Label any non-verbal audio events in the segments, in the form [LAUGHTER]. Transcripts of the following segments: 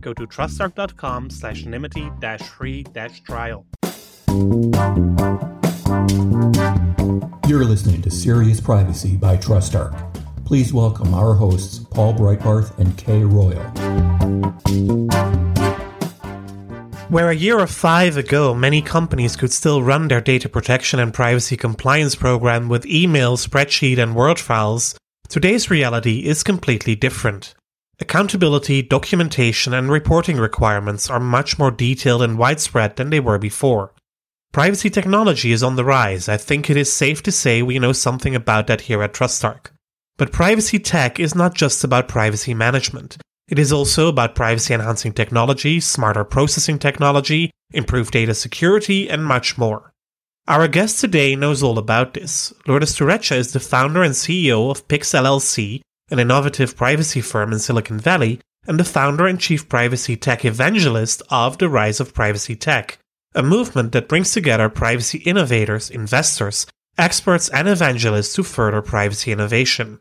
go to trustarc.com slash nymity dash free dash trial. You're listening to Serious Privacy by TrustArc. Please welcome our hosts, Paul Breitbarth and Kay Royal. Where a year or five ago, many companies could still run their data protection and privacy compliance program with email, spreadsheet, and Word files, today's reality is completely different. Accountability, documentation, and reporting requirements are much more detailed and widespread than they were before. Privacy technology is on the rise. I think it is safe to say we know something about that here at TrustArc. But privacy tech is not just about privacy management. It is also about privacy enhancing technology, smarter processing technology, improved data security, and much more. Our guest today knows all about this. Lourdes Turrecha is the founder and CEO of Pix LLC, an innovative privacy firm in Silicon Valley, and the founder and chief privacy tech evangelist of The Rise of Privacy Tech, a movement that brings together privacy innovators, investors, experts, and evangelists to further privacy innovation.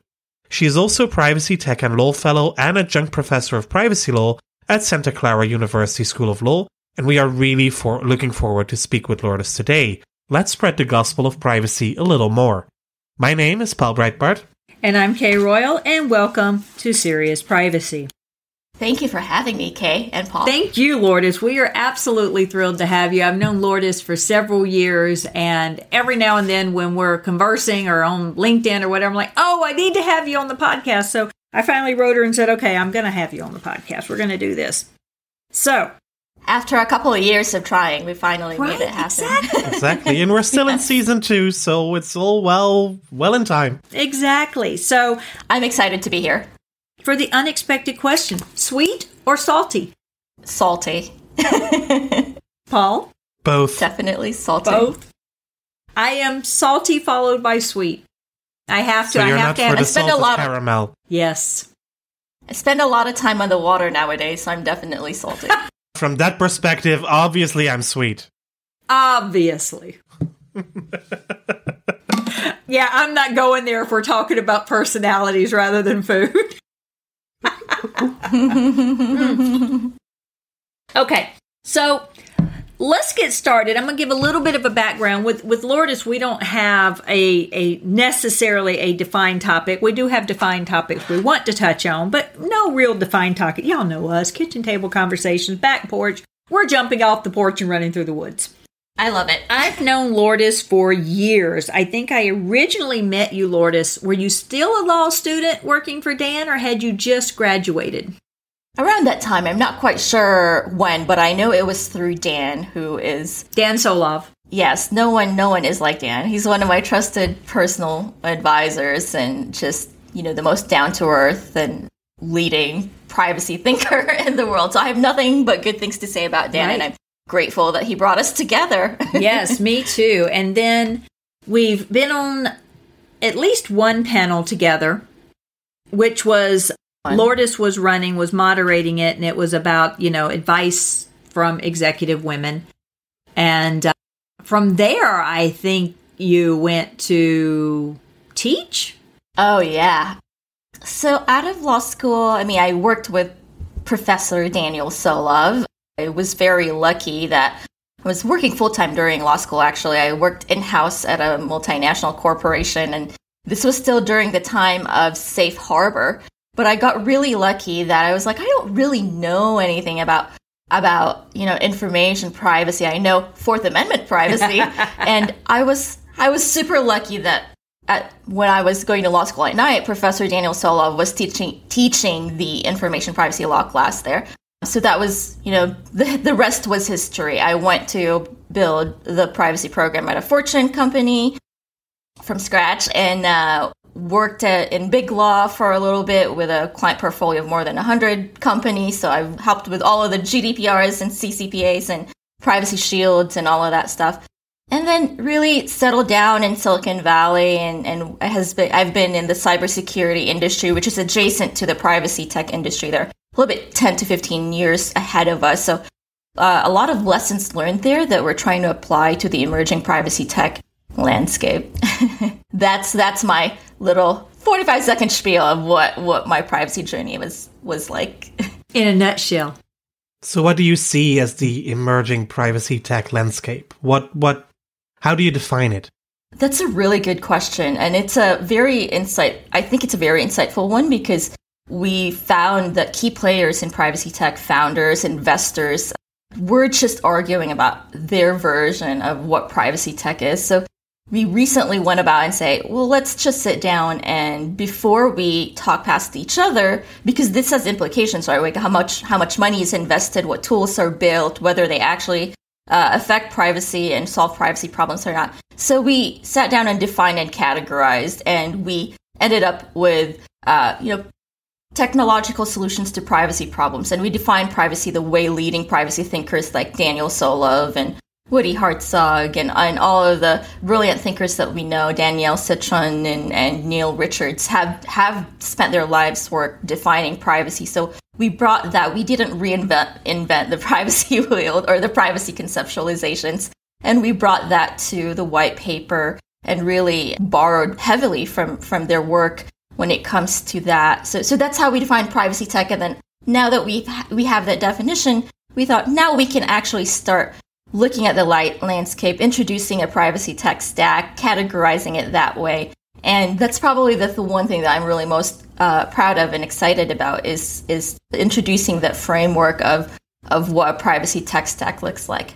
She is also Privacy Tech and Law Fellow and Adjunct Professor of Privacy Law at Santa Clara University School of Law, and we are really for looking forward to speak with Lourdes today. Let's spread the gospel of privacy a little more. My name is Paul Breitbarth, and I'm Kay Royal, and welcome to Serious Privacy. Thank you for having me, Kay and Paul. Thank you, Lourdes. We are absolutely thrilled to have you. I've known Lourdes for several years, and every now and then when we're conversing or on LinkedIn or whatever, I'm like, oh, I need to have you on the podcast. So I finally wrote her and said, okay, I'm going to have you on the podcast. We're going to do this. So after a couple of years of trying, we finally right, made it happen. Exactly. [LAUGHS] exactly. And we're still in season two, so it's all well well in time. Exactly. So I'm excited to be here. For the unexpected question, sweet or salty? Salty. [LAUGHS] Paul? Both. Definitely salty. Both. I am salty followed by sweet. I have to. So you're I have not to for have the spend a lot of caramel. Yes. I spend a lot of time on the water nowadays, so I'm definitely salty. [LAUGHS] From that perspective, obviously I'm sweet. Obviously. [LAUGHS] yeah, I'm not going there if we're talking about personalities rather than food. [LAUGHS] [LAUGHS] okay, so let's get started. I'm going to give a little bit of a background. With with Lourdes, we don't have a, a necessarily a defined topic. We do have defined topics we want to touch on, but no real defined topic. Y'all know us: kitchen table conversations, back porch. We're jumping off the porch and running through the woods. I love it. I've known Lourdes for years. I think I originally met you, Lourdes. Were you still a law student working for Dan, or had you just graduated? Around that time. I'm not quite sure when, but I know it was through Dan, who is Dan Solove. Yes, no one, no one is like Dan. He's one of my trusted personal advisors, and just you know the most down to earth and leading privacy [LAUGHS] thinker in the world. So I have nothing but good things to say about Dan, right. and I'm grateful that he brought us together. [LAUGHS] yes, me too. And then we've been on at least one panel together, which was Lourdes was running, was moderating it, and it was about, you know, advice from executive women. And uh, from there, I think you went to teach. Oh, yeah. So, out of law school, I mean, I worked with Professor Daniel Solove. I was very lucky that I was working full time during law school, actually. I worked in house at a multinational corporation, and this was still during the time of Safe Harbor. But I got really lucky that I was like, I don't really know anything about about you know information privacy. I know Fourth Amendment privacy, [LAUGHS] and I was I was super lucky that at, when I was going to law school at night, Professor Daniel Solove was teaching teaching the information privacy law class there. So that was, you know, the, the rest was history. I went to build the privacy program at a Fortune company from scratch and uh, worked at, in big law for a little bit with a client portfolio of more than 100 companies. So I've helped with all of the GDPRs and CCPAs and privacy shields and all of that stuff. And then really settled down in Silicon Valley and, and has been, I've been in the cybersecurity industry, which is adjacent to the privacy tech industry. They're a little bit 10 to 15 years ahead of us. So uh, a lot of lessons learned there that we're trying to apply to the emerging privacy tech landscape. [LAUGHS] that's that's my little 45 second spiel of what what my privacy journey was was like [LAUGHS] in a nutshell. So what do you see as the emerging privacy tech landscape? What what how do you define it? That's a really good question and it's a very insight I think it's a very insightful one because we found that key players in privacy tech founders, investors, we're just arguing about their version of what privacy tech is. So we recently went about and say, well, let's just sit down and before we talk past each other, because this has implications, right? Like how much how much money is invested, what tools are built, whether they actually uh, affect privacy and solve privacy problems or not. So we sat down and defined and categorized, and we ended up with uh, you know technological solutions to privacy problems. And we defined privacy the way leading privacy thinkers like Daniel Solove and Woody Hartzog and, and all of the brilliant thinkers that we know, Danielle Citron and, and Neil Richards, have, have spent their lives work defining privacy. So we brought that. We didn't reinvent invent the [LAUGHS] privacy wheel or the privacy conceptualizations. And we brought that to the white paper and really borrowed heavily from, from their work when it comes to that. So, so that's how we define privacy tech. And then now that we we have that definition, we thought now we can actually start looking at the light landscape, introducing a privacy tech stack, categorizing it that way. And that's probably the, the one thing that I'm really most uh, proud of and excited about is is introducing that framework of of what a privacy tech stack looks like.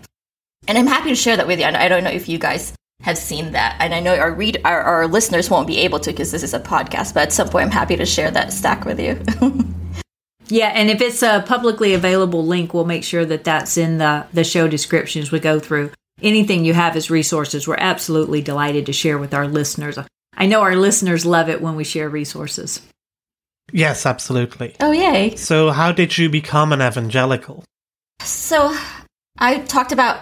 And I'm happy to share that with you. I don't know if you guys have seen that, and I know our read our, our listeners won't be able to because this is a podcast. But at some point, I'm happy to share that stack with you. [LAUGHS] Yeah, and if it's a publicly available link, we'll make sure that that's in the, the show descriptions we go through. Anything you have as resources, we're absolutely delighted to share with our listeners. I know our listeners love it when we share resources. Yes, absolutely. Oh, yay. So, how did you become an evangelical? So, I talked about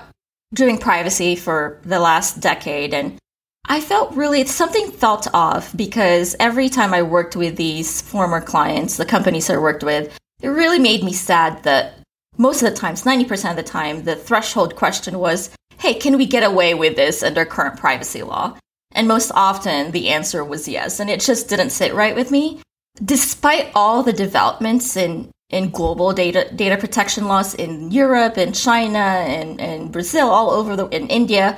doing privacy for the last decade, and I felt really something felt off because every time I worked with these former clients, the companies I worked with, it really made me sad that most of the times, 90% of the time, the threshold question was, hey, can we get away with this under current privacy law? And most often the answer was yes. And it just didn't sit right with me. Despite all the developments in, in global data, data protection laws in Europe and China and, and Brazil, all over the, in India,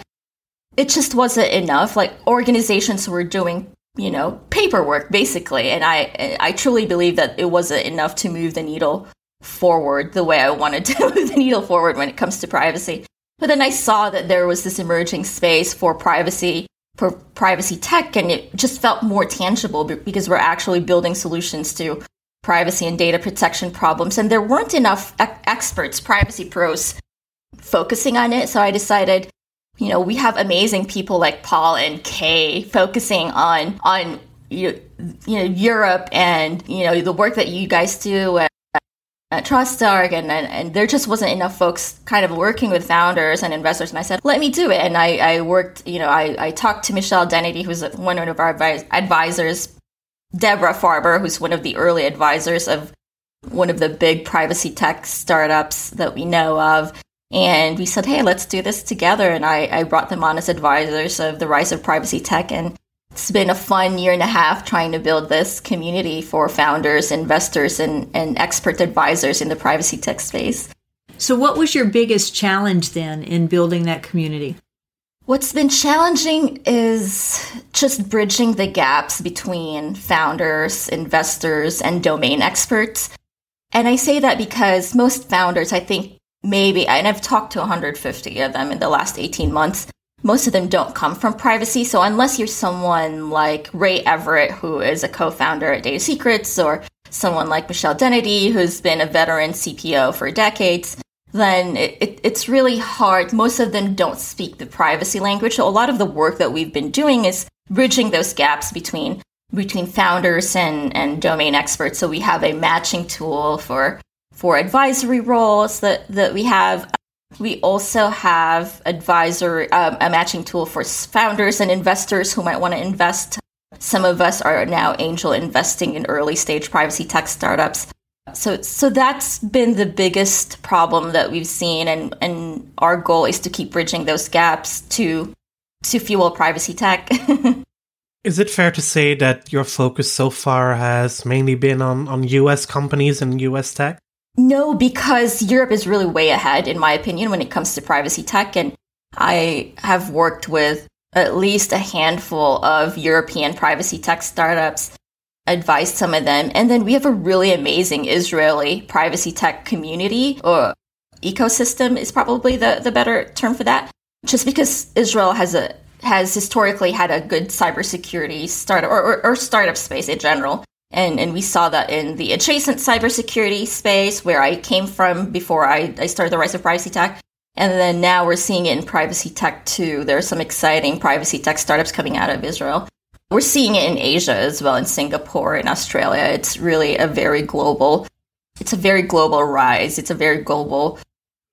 it just wasn't enough. Like organizations were doing, you know, paperwork basically, and I I truly believe that it wasn't enough to move the needle forward the way I wanted to [LAUGHS] move the needle forward when it comes to privacy. But then I saw that there was this emerging space for privacy for privacy tech and it just felt more tangible because we're actually building solutions to privacy and data protection problems and there weren't enough experts privacy pros focusing on it so i decided you know, we have amazing people like Paul and Kay focusing on on you, you know Europe and you know the work that you guys do at, at TrustArc and, and and there just wasn't enough folks kind of working with founders and investors. And I said let me do it. And I, I worked you know I, I talked to Michelle Dennedy who's one of our advisors Debra Farber who's one of the early advisors of one of the big privacy tech startups that we know of and we said, hey, let's do this together. And I, I brought them on as advisors of the rise of privacy tech. And it's been a fun year and a half trying to build this community for founders, investors, and, and expert advisors in the privacy tech space. So, what was your biggest challenge then in building that community? What's been challenging is just bridging the gaps between founders, investors, and domain experts. And I say that because most founders, I think, maybe, and I've talked to 150 of them in the last 18 months. Most of them don't come from privacy. So unless you're someone like Ray Everett, who is a co-founder at Data Secrets, or someone like Michelle Dennedy, who's been a veteran CPO for decades, then it, it, it's really hard. Most of them don't speak the privacy language. So a lot of the work that we've been doing is bridging those gaps between between founders and, and domain experts. So we have a matching tool for for advisory roles that, that we have. We also have advisor um, a matching tool for founders and investors who might want to invest. Some of us are now angel investing in early stage privacy tech startups. So, so that's been the biggest problem that we've seen, and, and our goal is to keep bridging those gaps to to fuel privacy tech. [LAUGHS] is it fair to say that your focus so far has mainly been on, on US companies and US tech? No, because Europe is really way ahead, in my opinion, when it comes to privacy tech. And I have worked with at least a handful of European privacy tech startups advised some of them. And then we have a really amazing Israeli privacy tech community or ecosystem is probably the, the better term for that. Just because Israel has a has historically had a good cybersecurity startup or, or, or startup space in general. And, and we saw that in the adjacent cybersecurity space where I came from before I, I started the rise of privacy tech. And then now we're seeing it in privacy tech too. There are some exciting privacy tech startups coming out of Israel. We're seeing it in Asia as well, in Singapore, in Australia. It's really a very global, it's a very global rise. It's a very global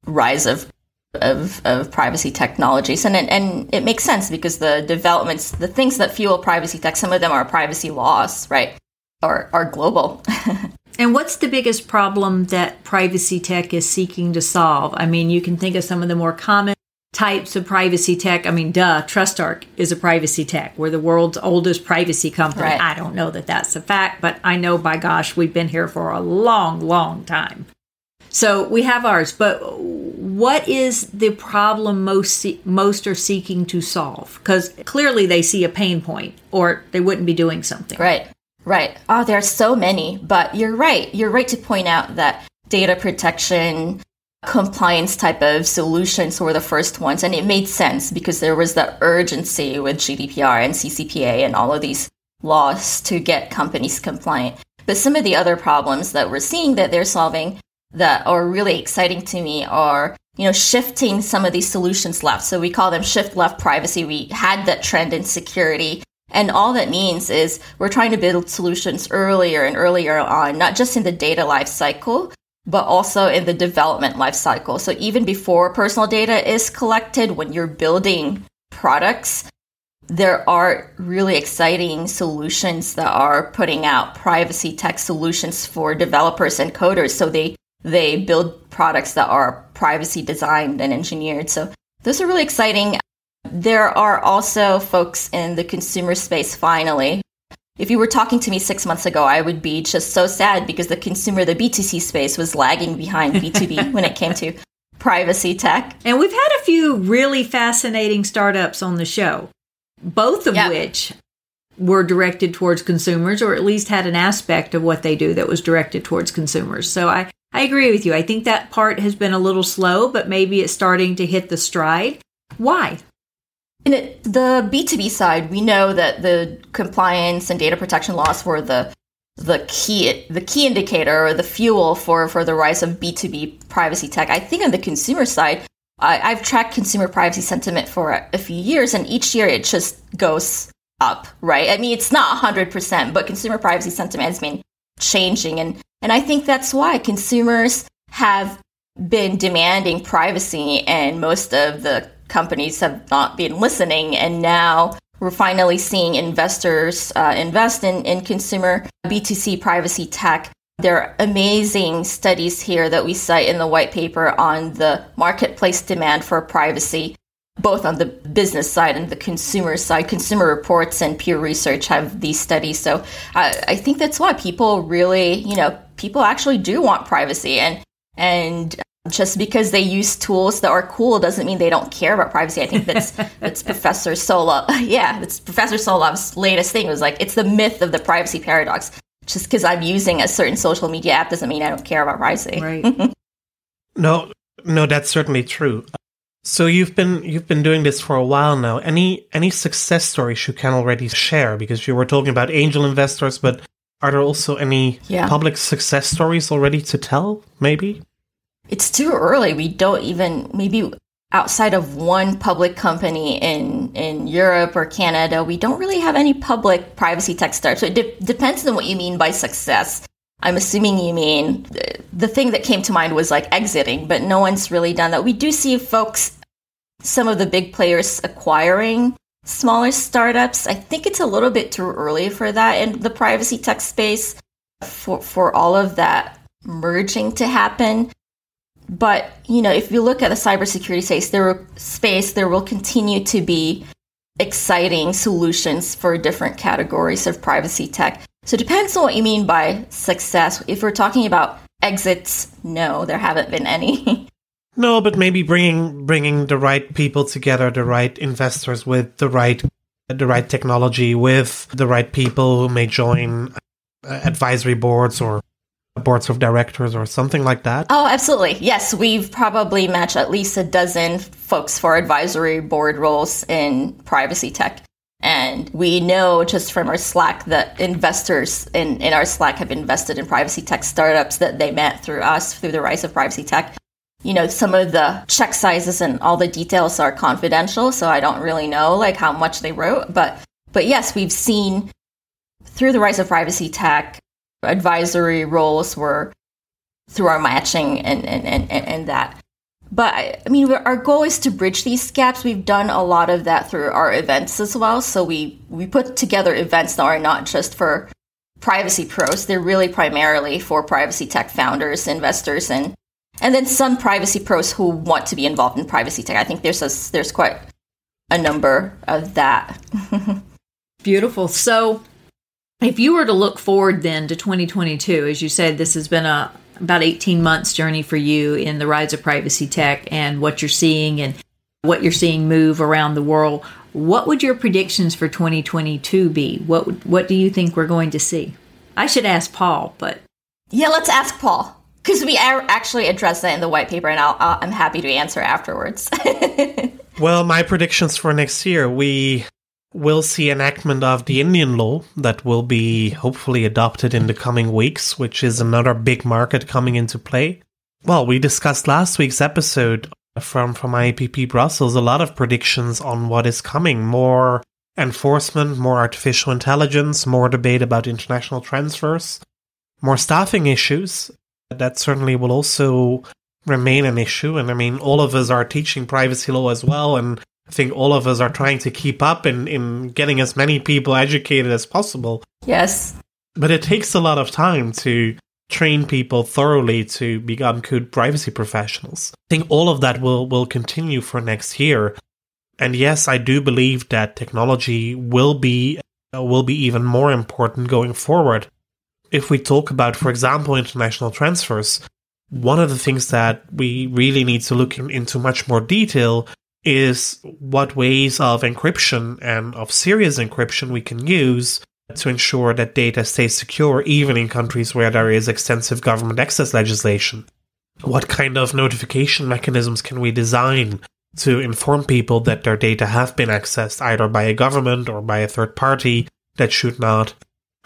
rise of of, of privacy technologies. And, and it makes sense because the developments, the things that fuel privacy tech, some of them are privacy laws, right? Are, are global. [LAUGHS] and what's the biggest problem that privacy tech is seeking to solve? I mean, you can think of some of the more common types of privacy tech. I mean, duh, TrustArc is a privacy tech. We're the world's oldest privacy company. Right. I don't know that that's a fact, but I know by gosh, we've been here for a long, long time. So we have ours, but what is the problem most most are seeking to solve? Because clearly they see a pain point, or they wouldn't be doing something. Right, right. Oh, there are so many, but you're right. You're right to point out that data protection, compliance type of solutions were the first ones. And it made sense because there was that urgency with GDPR and CCPA and all of these laws to get companies compliant. But some of the other problems that we're seeing that they're solving that are really exciting to me are, you know, shifting some of these solutions left. So we call them shift left privacy. We had that trend in security. And all that means is we're trying to build solutions earlier and earlier on, not just in the data life cycle, but also in the development life cycle. So even before personal data is collected, when you're building products, there are really exciting solutions that are putting out privacy tech solutions for developers and coders so they they build products that are privacy designed and engineered. So those are really exciting. There are also folks in the consumer space finally if you were talking to me six months ago, I would be just so sad because the consumer, the B2C space was lagging behind B2B [LAUGHS] when it came to privacy tech. And we've had a few really fascinating startups on the show, both of yep. which were directed towards consumers or at least had an aspect of what they do that was directed towards consumers. So I, I agree with you. I think that part has been a little slow, but maybe it's starting to hit the stride. Why? In it, the B2B side, we know that the compliance and data protection laws were the the key the key indicator or the fuel for, for the rise of B2B privacy tech. I think on the consumer side, I, have tracked consumer privacy sentiment for a, a few years, and each year it just goes up, right? I mean, it's not 100%, but consumer privacy sentiment has been changing. And, and I think that's why consumers have been demanding privacy, and most of the companies have not been listening. And now we're finally seeing investors uh, invest in, in consumer B2C privacy tech. There are amazing studies here that we cite in the white paper on the marketplace demand for privacy, both on the business side and the consumer side. Consumer reports and Pew Research have these studies. So uh, I think that's why people really, you know, people actually do want privacy. And and just because they use tools that are cool doesn't mean they don't care about privacy. I think that's [LAUGHS] that's Professor Solove. [LAUGHS] Yeah, it's Professor Solove's latest thing. It was like it's the myth of the privacy paradox. Just because I'm using a certain social media app doesn't mean I don't care about privacy. Right. [LAUGHS] no, no, that's certainly true. So you've been you've been doing this for a while now. Any any success stories you can already share? Because you were talking about angel investors, but are there also any yeah. public success stories already to tell? Maybe. It's too early. We don't even maybe outside of one public company in in Europe or Canada, we don't really have any public privacy tech startups. So it de- depends on what you mean by success. I'm assuming you mean the thing that came to mind was like exiting, but no one's really done that. We do see folks, some of the big players acquiring smaller startups. I think it's a little bit too early for that in the privacy tech space for for all of that merging to happen. But you know, if you look at the cybersecurity space, there will, space there will continue to be exciting solutions for different categories of privacy tech. So it depends on what you mean by success. If we're talking about exits, no, there haven't been any. [LAUGHS] no, but maybe bringing bringing the right people together, the right investors with the right the right technology, with the right people who may join uh, advisory boards or boards of directors or something like that? Oh, absolutely. Yes, we've probably matched at least a dozen folks for advisory board roles in privacy tech. And we know just from our Slack that investors in, in our Slack have invested in privacy tech startups that they met through us through the rise of privacy tech. You know, some of the check sizes and all the details are confidential, so I don't really know like how much they wrote. But but yes, we've seen through the rise of privacy tech, advisory roles were through our matching and and, and, and that. But I mean, our goal is to bridge these gaps. We've done a lot of that through our events as well. So we we put together events that are not just for privacy pros; they're really primarily for privacy tech founders, investors, and and then some privacy pros who want to be involved in privacy tech. I think there's a, there's quite a number of that. [LAUGHS] Beautiful. So, if you were to look forward then to 2022, as you said, this has been a about 18 months journey for you in the rise of privacy tech and what you're seeing and what you're seeing move around the world. What would your predictions for 2022 be? What what do you think we're going to see? I should ask Paul, but yeah, let's ask Paul because we actually addressed that in the white paper, and i am happy to answer afterwards. [LAUGHS] well, my predictions for next year, we will see enactment of the Indian law that will be hopefully adopted in the coming weeks, which is another big market coming into play. Well, we discussed last week's episode from from IAPP Brussels a lot of predictions on what is coming, more enforcement, more artificial intelligence, more debate about international transfers, more staffing issues. That certainly will also remain an issue. And I mean, all of us are teaching privacy law as well, and I think all of us are trying to keep up in, in getting as many people educated as possible. Yes. But it takes a lot of time to train people thoroughly to become good privacy professionals. I think all of that will, will continue for next year. And yes, I do believe that technology will be uh, will be even more important going forward. If we talk about, for example, international transfers, one of the things that we really need to look in, into much more detail is what ways of encryption and of serious encryption we can use to ensure that data stays secure even in countries where there is extensive government access legislation. What kind of notification mechanisms can we design to inform people that their data have been accessed either by a government or by a third party that should not?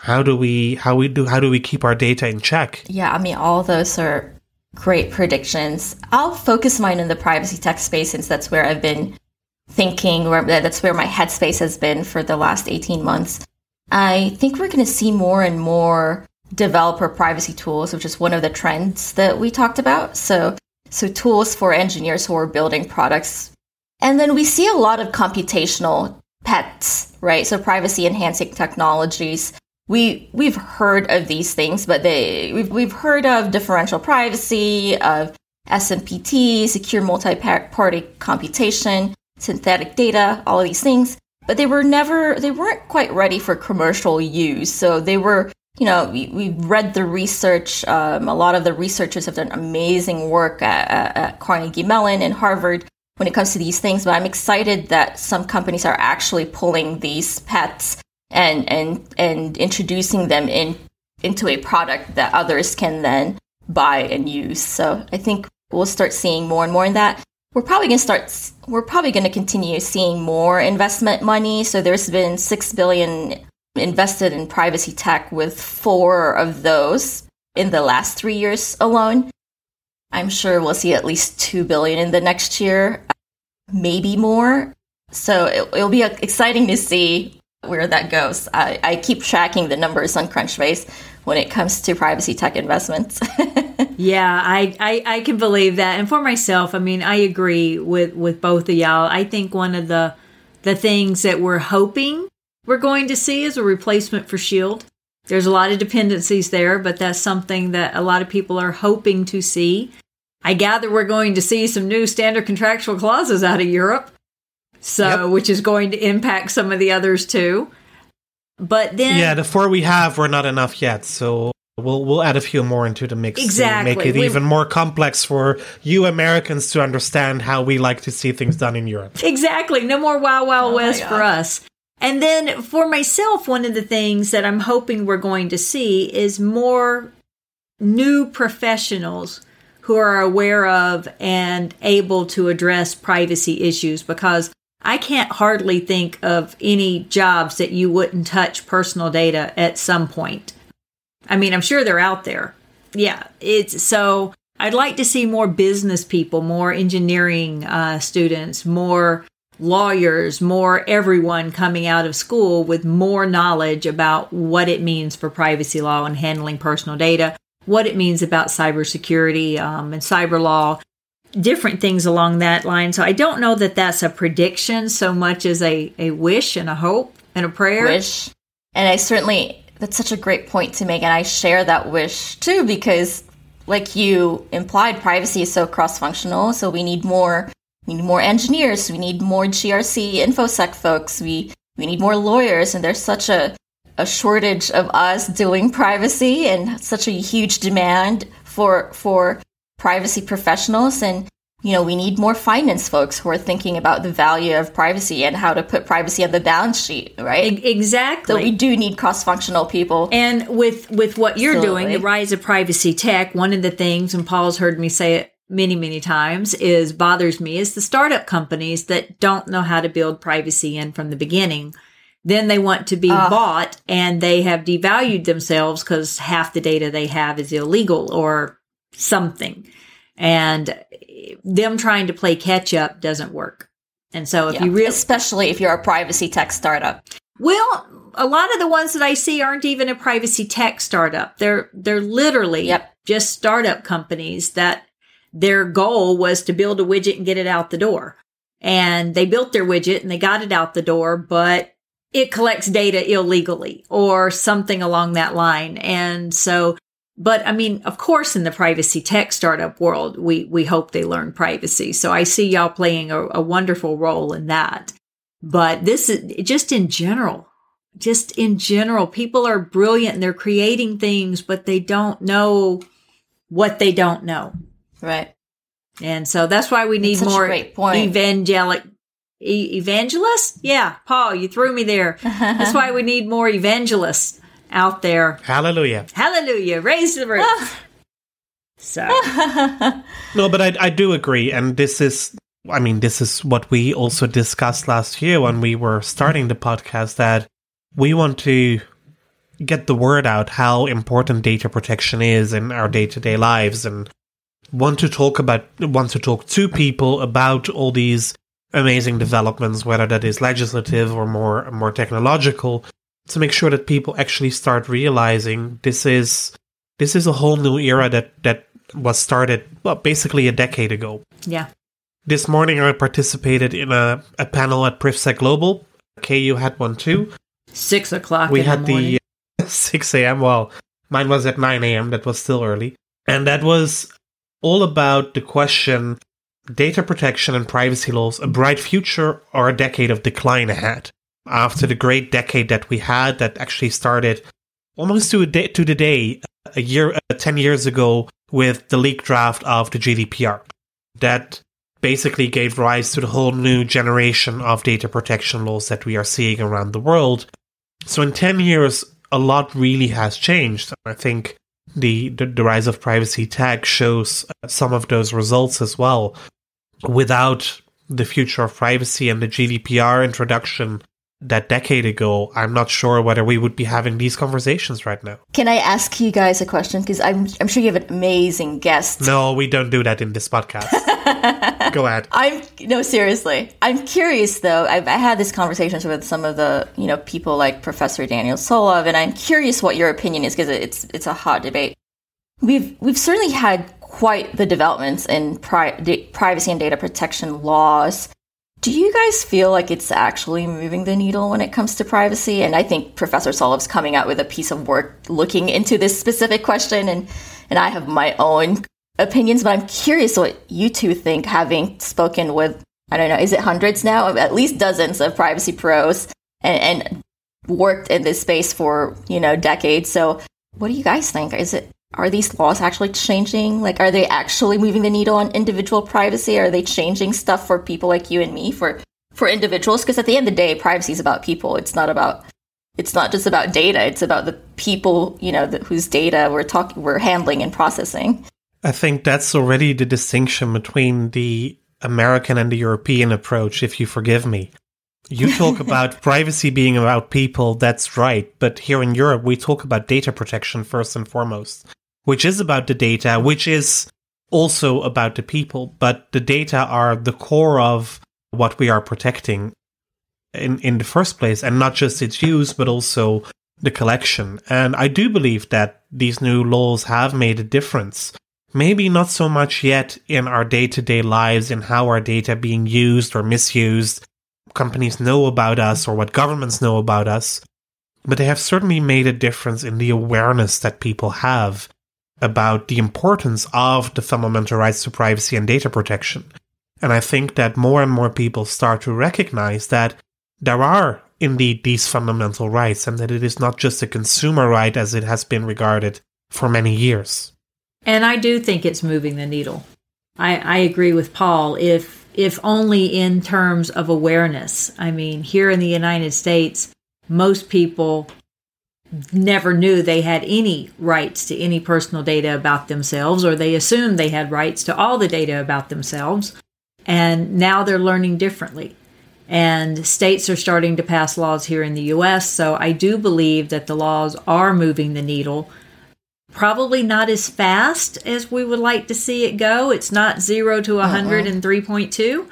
How do we how we do how do we keep our data in check? Yeah, I mean all those are great predictions. I'll focus mine in the privacy tech space since that's where I've been thinking, or that's where my headspace has been for the last 18 months. I think we're going to see more and more developer privacy tools, which is one of the trends that we talked about. So, so tools for engineers who are building products. And then we see a lot of computational pets, right? So privacy enhancing technologies we we've heard of these things, but they we've we've heard of differential privacy, of SMPC, secure multi-party computation, synthetic data, all of these things, but they were never they weren't quite ready for commercial use. So they were you know, we, we read the research. Um, a lot of the researchers have done amazing work at, at, at Carnegie Mellon and Harvard when it comes to these things. But I'm excited that some companies are actually pulling these pets and and and introducing them in into a product that others can then buy and use. So I think we'll start seeing more and more in that. We're probably going to start we're probably going to continue seeing more investment money. So there's been 6 billion invested in privacy tech with four of those in the last 3 years alone. I'm sure we'll see at least 2 billion in the next year, maybe more. So it, will be uh, exciting to see where that goes. I, I keep tracking the numbers on Crunchbase when it comes to privacy tech investments. [LAUGHS] yeah, I, I, I can believe that. And for myself, I mean, I agree with, with both of y'all. I think one of the the things that we're hoping we're going to see is a replacement for Shield. There's a lot of dependencies there, but that's something that a lot of people are hoping to see. I gather we're going to see some new standard contractual clauses out of Europe. So, yep. which is going to impact some of the others too. But then Yeah, the four we have were not enough yet, so we'll we'll add a few more into the mix exactly. to make it we, even more complex for you Americans to understand how we like to see things done in Europe. Exactly. No more Wild Wild oh West for us. And then for myself, one of the things that I'm hoping we're going to see is more new professionals who are aware of and able to address privacy issues because I can't hardly think of any jobs that you wouldn't touch personal data at some point. I mean, I'm sure they're out there. Yeah, it's so I'd like to see more business people, more engineering uh, students, more lawyers, more everyone coming out of school with more knowledge about what it means for privacy law and handling personal data, what it means about cybersecurity um, and cyber law, different things along that line. So I don't know that that's a prediction so much as a, a wish and a hope and a prayer. Wish. And I certainly, that's such a great point to make. And I share that wish too, because like you implied, privacy is so cross functional. So we need more, we need more engineers. We need more GRC infosec folks. We, we need more lawyers. And there's such a, a shortage of us doing privacy and such a huge demand for, for privacy professionals and you know we need more finance folks who are thinking about the value of privacy and how to put privacy on the balance sheet right? Exactly. So we do need cross-functional people. And with with what you're Absolutely. doing the rise of privacy tech one of the things and paul's heard me say it many many times is bothers me is the startup companies that don't know how to build privacy in from the beginning. Then they want to be uh, bought and they have devalued themselves because half the data they have is illegal or something and them trying to play catch up doesn't work. And so if yeah, you really, especially if you're a privacy tech startup, well, a lot of the ones that I see aren't even a privacy tech startup. They're they're literally yep. just startup companies that their goal was to build a widget and get it out the door. And they built their widget and they got it out the door, but it collects data illegally or something along that line. And so but I mean, of course, in the privacy tech startup world, we, we hope they learn privacy. So I see y'all playing a, a wonderful role in that. But this is just in general, just in general, people are brilliant and they're creating things, but they don't know what they don't know. Right. And so that's why we need more evangelic evangelists. Yeah, Paul, you threw me there. [LAUGHS] that's why we need more evangelists out there. Hallelujah. Hallelujah. Raise the roof. Ah. [LAUGHS] so. [LAUGHS] no, but I, I do agree. And this is, I mean, this is what we also discussed last year when we were starting the podcast that we want to get the word out how important data protection is in our day to day lives and want to talk about, want to talk to people about all these amazing developments, whether that is legislative or more, more technological to make sure that people actually start realizing this is this is a whole new era that that was started well basically a decade ago. Yeah. This morning I participated in a, a panel at PrivSec Global. KU had one too. Six o'clock. We had the, the [LAUGHS] uh, six a.m. Well, mine was at nine a.m. That was still early, and that was all about the question: data protection and privacy laws, a bright future or a decade of decline ahead after the great decade that we had that actually started almost to, day, to the day a year uh, 10 years ago with the leaked draft of the GDPR that basically gave rise to the whole new generation of data protection laws that we are seeing around the world. So in 10 years a lot really has changed. I think the, the, the rise of privacy tech shows uh, some of those results as well. Without the future of privacy and the GDPR introduction that decade ago, I'm not sure whether we would be having these conversations right now. Can I ask you guys a question? Because I'm, I'm sure you have an amazing guest. No, we don't do that in this podcast. [LAUGHS] Go ahead. I'm no seriously. I'm curious though. I've I had these conversations with some of the you know people like Professor Daniel Solove, and I'm curious what your opinion is because it's it's a hot debate. We've we've certainly had quite the developments in pri- privacy and data protection laws. Do you guys feel like it's actually moving the needle when it comes to privacy? And I think Professor Solove's coming out with a piece of work looking into this specific question, and and I have my own opinions, but I'm curious what you two think, having spoken with, I don't know, is it hundreds now? At least dozens of privacy pros and, and worked in this space for, you know, decades. So what do you guys think? Is it, are these laws actually changing? Like, are they actually moving the needle on individual privacy? Are they changing stuff for people like you and me for, for individuals? Because at the end of the day, privacy is about people. It's not about it's not just about data it's about the people you know the, whose data we're talking we're handling and processing I think that's already the distinction between the American and the European approach, if you forgive me. You talk [LAUGHS] about privacy being about people, that's right. But here in Europe, we talk about data protection first and foremost, which is about the data, which is also about the people. But the data are the core of what we are protecting in, in the first place, and not just its use, but also the collection. And I do believe that these new laws have made a difference maybe not so much yet in our day to day lives in how our data being used or misused. Companies know about us or what governments know about us, but they have certainly made a difference in the awareness that people have about the importance of the fundamental rights to privacy and data protection. And I think that more and more people start to recognize that there are indeed these fundamental rights and that it is not just a consumer right as it has been regarded for many years. And I do think it's moving the needle. I, I agree with Paul. If if only in terms of awareness. I mean, here in the United States, most people never knew they had any rights to any personal data about themselves, or they assumed they had rights to all the data about themselves. And now they're learning differently. And states are starting to pass laws here in the US. So I do believe that the laws are moving the needle probably not as fast as we would like to see it go. It's not 0 to 100 uh-uh. and 3.2.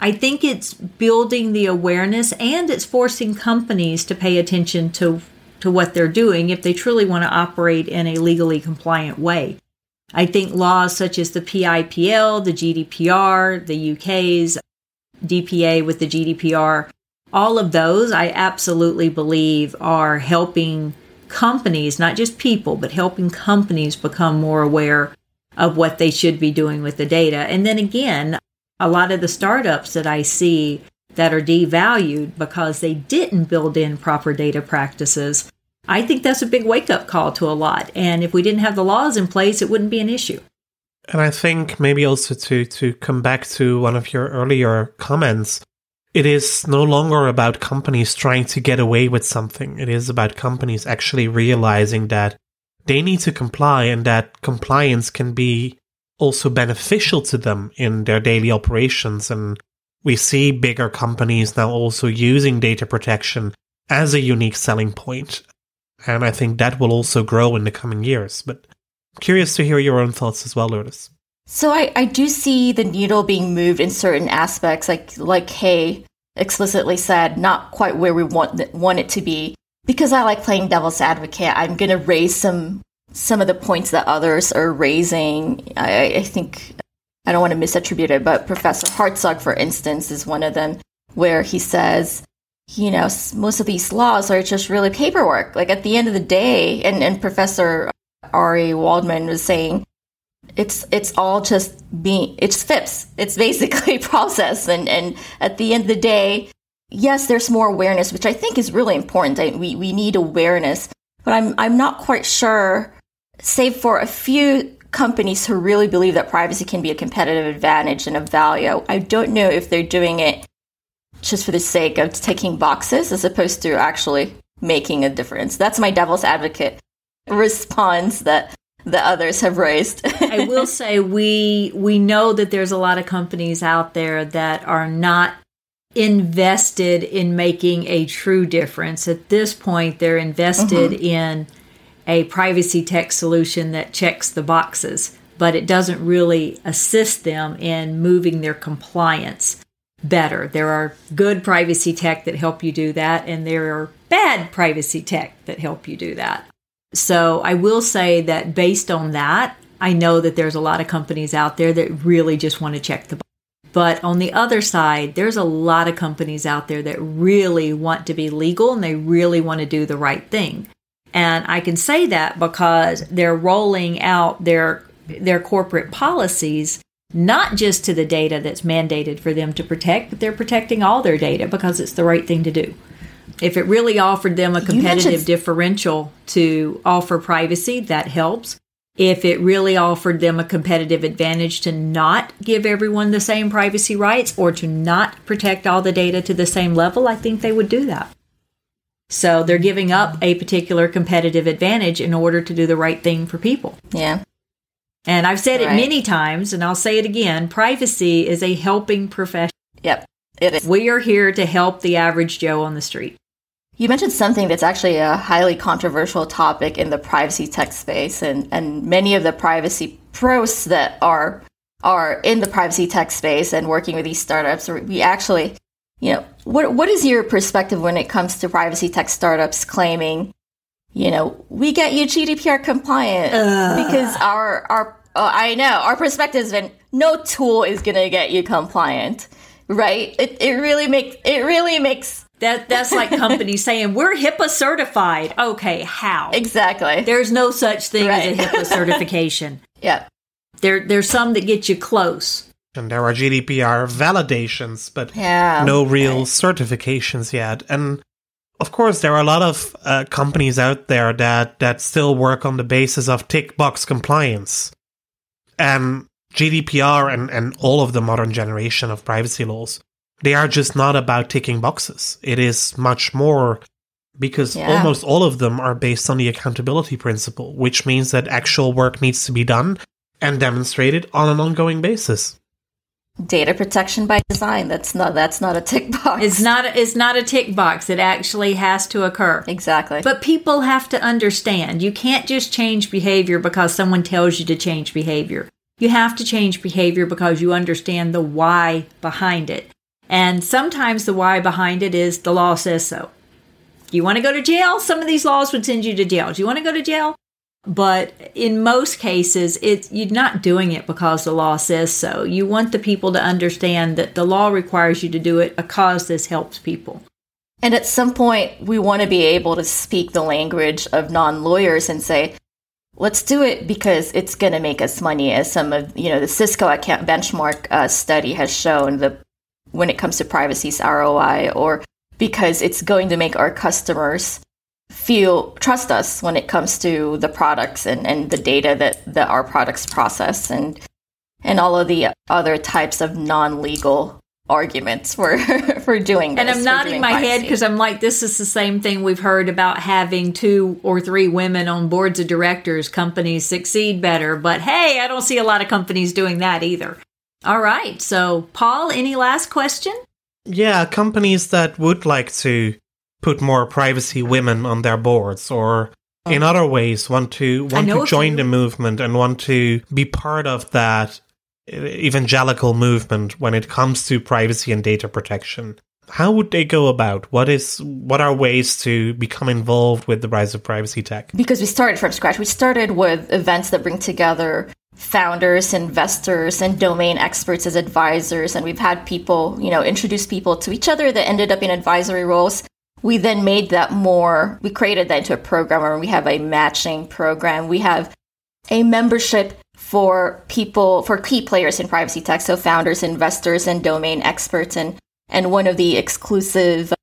I think it's building the awareness and it's forcing companies to pay attention to to what they're doing if they truly want to operate in a legally compliant way. I think laws such as the PIPL, the GDPR, the UK's DPA with the GDPR, all of those I absolutely believe are helping companies, not just people, but helping companies become more aware of what they should be doing with the data. And then again, a lot of the startups that I see that are devalued because they didn't build in proper data practices, I think that's a big wake up call to a lot. And if we didn't have the laws in place, it wouldn't be an issue. And I think maybe also to to come back to one of your earlier comments, it is no longer about companies trying to get away with something. It is about companies actually realizing that they need to comply and that compliance can be also beneficial to them in their daily operations. And we see bigger companies now also using data protection as a unique selling point. And I think that will also grow in the coming years. But I'm curious to hear your own thoughts as well, Lourdes. So I, I do see the needle being moved in certain aspects, like like Kay explicitly said, not quite where we want want it to be. Because I like playing devil's advocate, I'm going to raise some some of the points that others are raising. I, I think I don't want to misattribute it, but Professor Hartzog, for instance, is one of them, where he says, you know, most of these laws are just really paperwork. Like at the end of the day, and, and Professor Ari Waldman was saying, it's it's all just being it's FIPPs. It's basically [LAUGHS] process and and at the end of the day, yes, there's more awareness, which I think is really important. I, we we need awareness, but I'm I'm not quite sure. Save for a few companies who really believe that privacy can be a competitive advantage and a value, I don't know if they're doing it just for the sake of ticking boxes as opposed to actually making a difference. That's my devil's advocate response that the others have raised. I will [LAUGHS] say we we know that there's a lot of companies out there that are not invested in making a true difference. At this point, they're invested mm-hmm. in a privacy tech solution that checks the boxes, but it doesn't really assist them in moving their compliance better. There are good privacy tech that help you do that, and there are bad privacy tech that help you do that. So I will say that based on that, I know that there's a lot of companies out there that really just want to check the box. But on the other side, there's a lot of companies out there that really want to be legal and they really want to do the right thing. And I can say that because they're rolling out their their corporate policies not just to the data that's mandated for them to protect, but they're protecting all their data because it's the right thing to do. If it really offered them a competitive differential to offer privacy, that helps. If it really offered them a competitive advantage to not give everyone the same privacy rights or to not protect all the data to the same level, I think they would do that. So they're giving up a particular competitive advantage in order to do the right thing for people. Yeah. And I've said right. it many times, and I'll say it again privacy is a helping profession. Yep, it is. We are here to help the average Joe on the street. You mentioned something that's actually a highly controversial topic in the privacy tech space, and, and many of the privacy pros that are are in the privacy tech space and working with these startups. We actually, you know, what what is your perspective when it comes to privacy tech startups claiming you know, we get you GDPR compliant Ugh. because our our uh, I know our perspective has been no tool is gonna get you compliant, right? It it really makes it really makes that that's like [LAUGHS] companies saying we're HIPAA certified. Okay, how exactly? There's no such thing right. as a HIPAA [LAUGHS] certification. yeah, there there's some that get you close. And there are GDPR validations, but yeah, no real right. certifications yet. And of course, there are a lot of uh, companies out there that, that still work on the basis of tick box compliance. And GDPR and, and all of the modern generation of privacy laws, they are just not about ticking boxes. It is much more because yeah. almost all of them are based on the accountability principle, which means that actual work needs to be done and demonstrated on an ongoing basis data protection by design. That's not that's not a tick box. It's not a, it's not a tick box. It actually has to occur. Exactly. But people have to understand you can't just change behavior because someone tells you to change behavior. You have to change behavior because you understand the why behind it. And sometimes the why behind it is the law says so. Do you want to go to jail? Some of these laws would send you to jail. Do you want to go to jail but in most cases it's you're not doing it because the law says so. You want the people to understand that the law requires you to do it because this helps people. And at some point we want to be able to speak the language of non-lawyers and say let's do it because it's going to make us money as some of you know the cisco account benchmark uh, study has shown the when it comes to privacy's roi or because it's going to make our customers feel trust us when it comes to the products and, and the data that, that our products process and and all of the other types of non-legal arguments for for [LAUGHS] doing this, and i'm nodding my privacy. head because i'm like this is the same thing we've heard about having two or three women on boards of directors companies succeed better but hey i don't see a lot of companies doing that either. All right so paul any last question? Yeah companies that would like to put more privacy women on their boards or in oh. other ways want to want to join the movement and want to be part of that evangelical movement when it comes to privacy and data protection. How would they go about? What is what are ways to become involved with the rise of privacy tech? Because we started from scratch. We started with events that bring together founders investors and domain experts as advisors. And we've had people you know introduce people to each other that ended up in advisory roles we then made that more, we created that into a program where we have a matching program. We have a membership for people, for key players in privacy tech, so founders, investors, and domain experts. And, and one of the exclusive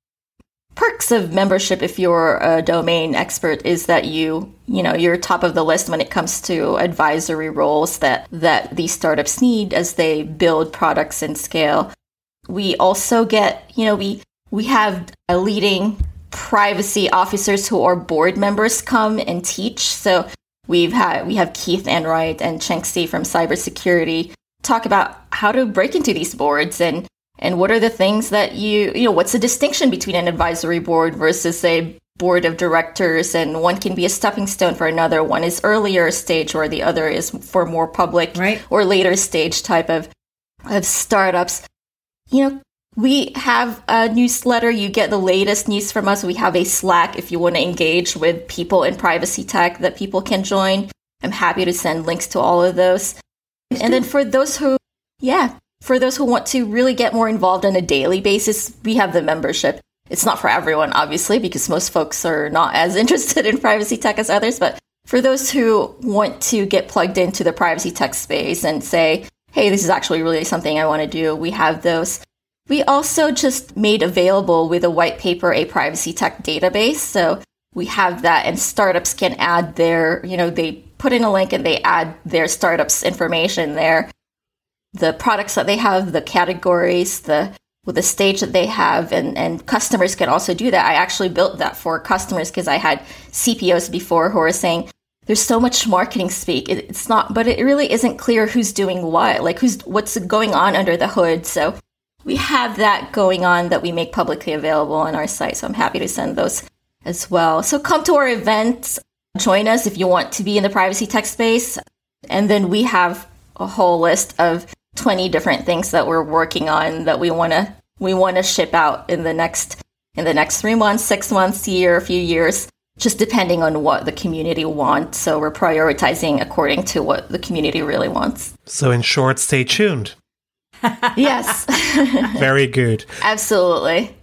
perks of membership if you're a domain expert is that you you know you're top of the list when it comes to advisory roles that that these startups need as they build products and scale we also get you know we we have leading privacy officers who are board members come and teach. So we've had we have Keith Enright and Chenxi from cybersecurity talk about how to break into these boards and and what are the things that you you know what's the distinction between an advisory board versus a board of directors and one can be a stepping stone for another one is earlier stage or the other is for more public right. or later stage type of of startups you know we have a newsletter you get the latest news from us we have a slack if you want to engage with people in privacy tech that people can join i'm happy to send links to all of those and then for those who yeah for those who want to really get more involved on a daily basis we have the membership it's not for everyone, obviously, because most folks are not as [LAUGHS] interested in privacy tech as others. But for those who want to get plugged into the privacy tech space and say, hey, this is actually really something I want to do, we have those. We also just made available with a white paper a privacy tech database. So we have that, and startups can add their, you know, they put in a link and they add their startups information there. The products that they have, the categories, the with the stage that they have and, and customers can also do that. I actually built that for customers because I had CPOs before who were saying there's so much marketing speak. It, it's not, but it really isn't clear who's doing what, like who's, what's going on under the hood. So we have that going on that we make publicly available on our site. So I'm happy to send those as well. So come to our events, join us if you want to be in the privacy tech space. And then we have a whole list of 20 different things that we're working on that we want to we want to ship out in the next in the next 3 months, 6 months, year, a few years, just depending on what the community wants. So we're prioritizing according to what the community really wants. So in short, stay tuned. Yes. [LAUGHS] very good. Absolutely.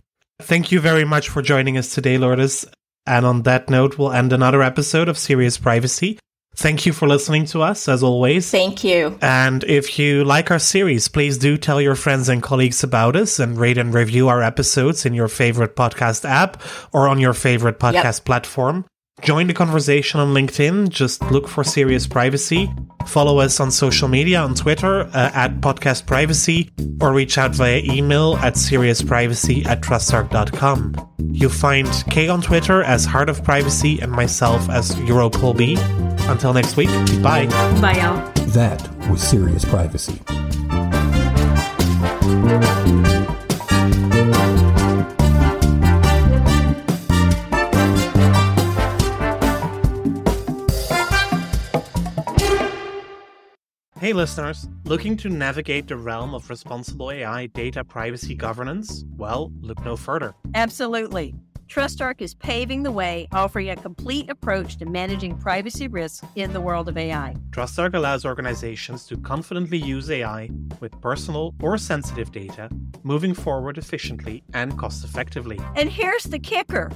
Thank you very much for joining us today, Lourdes. And on that note, we'll end another episode of Serious Privacy. Thank you for listening to us, as always. Thank you. And if you like our series, please do tell your friends and colleagues about us and rate and review our episodes in your favorite podcast app or on your favorite podcast yep. platform. Join the conversation on LinkedIn. Just look for Serious Privacy. Follow us on social media on Twitter uh, at Podcast Privacy or reach out via email at seriousprivacy at trustarc.com. You'll find K on Twitter as Heart of Privacy and myself as EuroPaulB. Until next week, goodbye. Bye, y'all. That was Serious Privacy. Hey listeners, looking to navigate the realm of responsible AI data privacy governance? Well, look no further. Absolutely. TrustArc is paving the way, offering a complete approach to managing privacy risks in the world of AI. TrustArc allows organizations to confidently use AI with personal or sensitive data, moving forward efficiently and cost effectively. And here's the kicker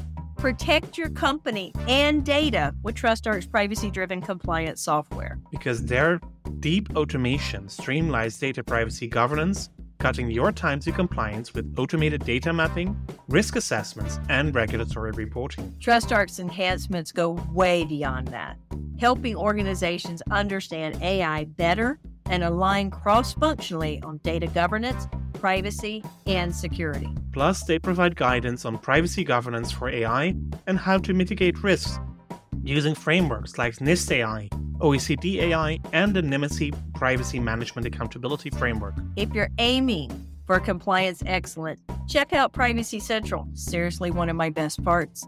protect your company and data with TrustArc's privacy driven compliance software. Because their deep automation streamlines data privacy governance, cutting your time to compliance with automated data mapping, risk assessments, and regulatory reporting. TrustArc's enhancements go way beyond that, helping organizations understand AI better and align cross functionally on data governance, privacy, and security. Plus, they provide guidance on privacy governance for AI and how to mitigate risks using frameworks like NIST AI, OECD AI, and the Nymity Privacy Management Accountability Framework. If you're aiming for compliance excellence, check out Privacy Central. Seriously, one of my best parts.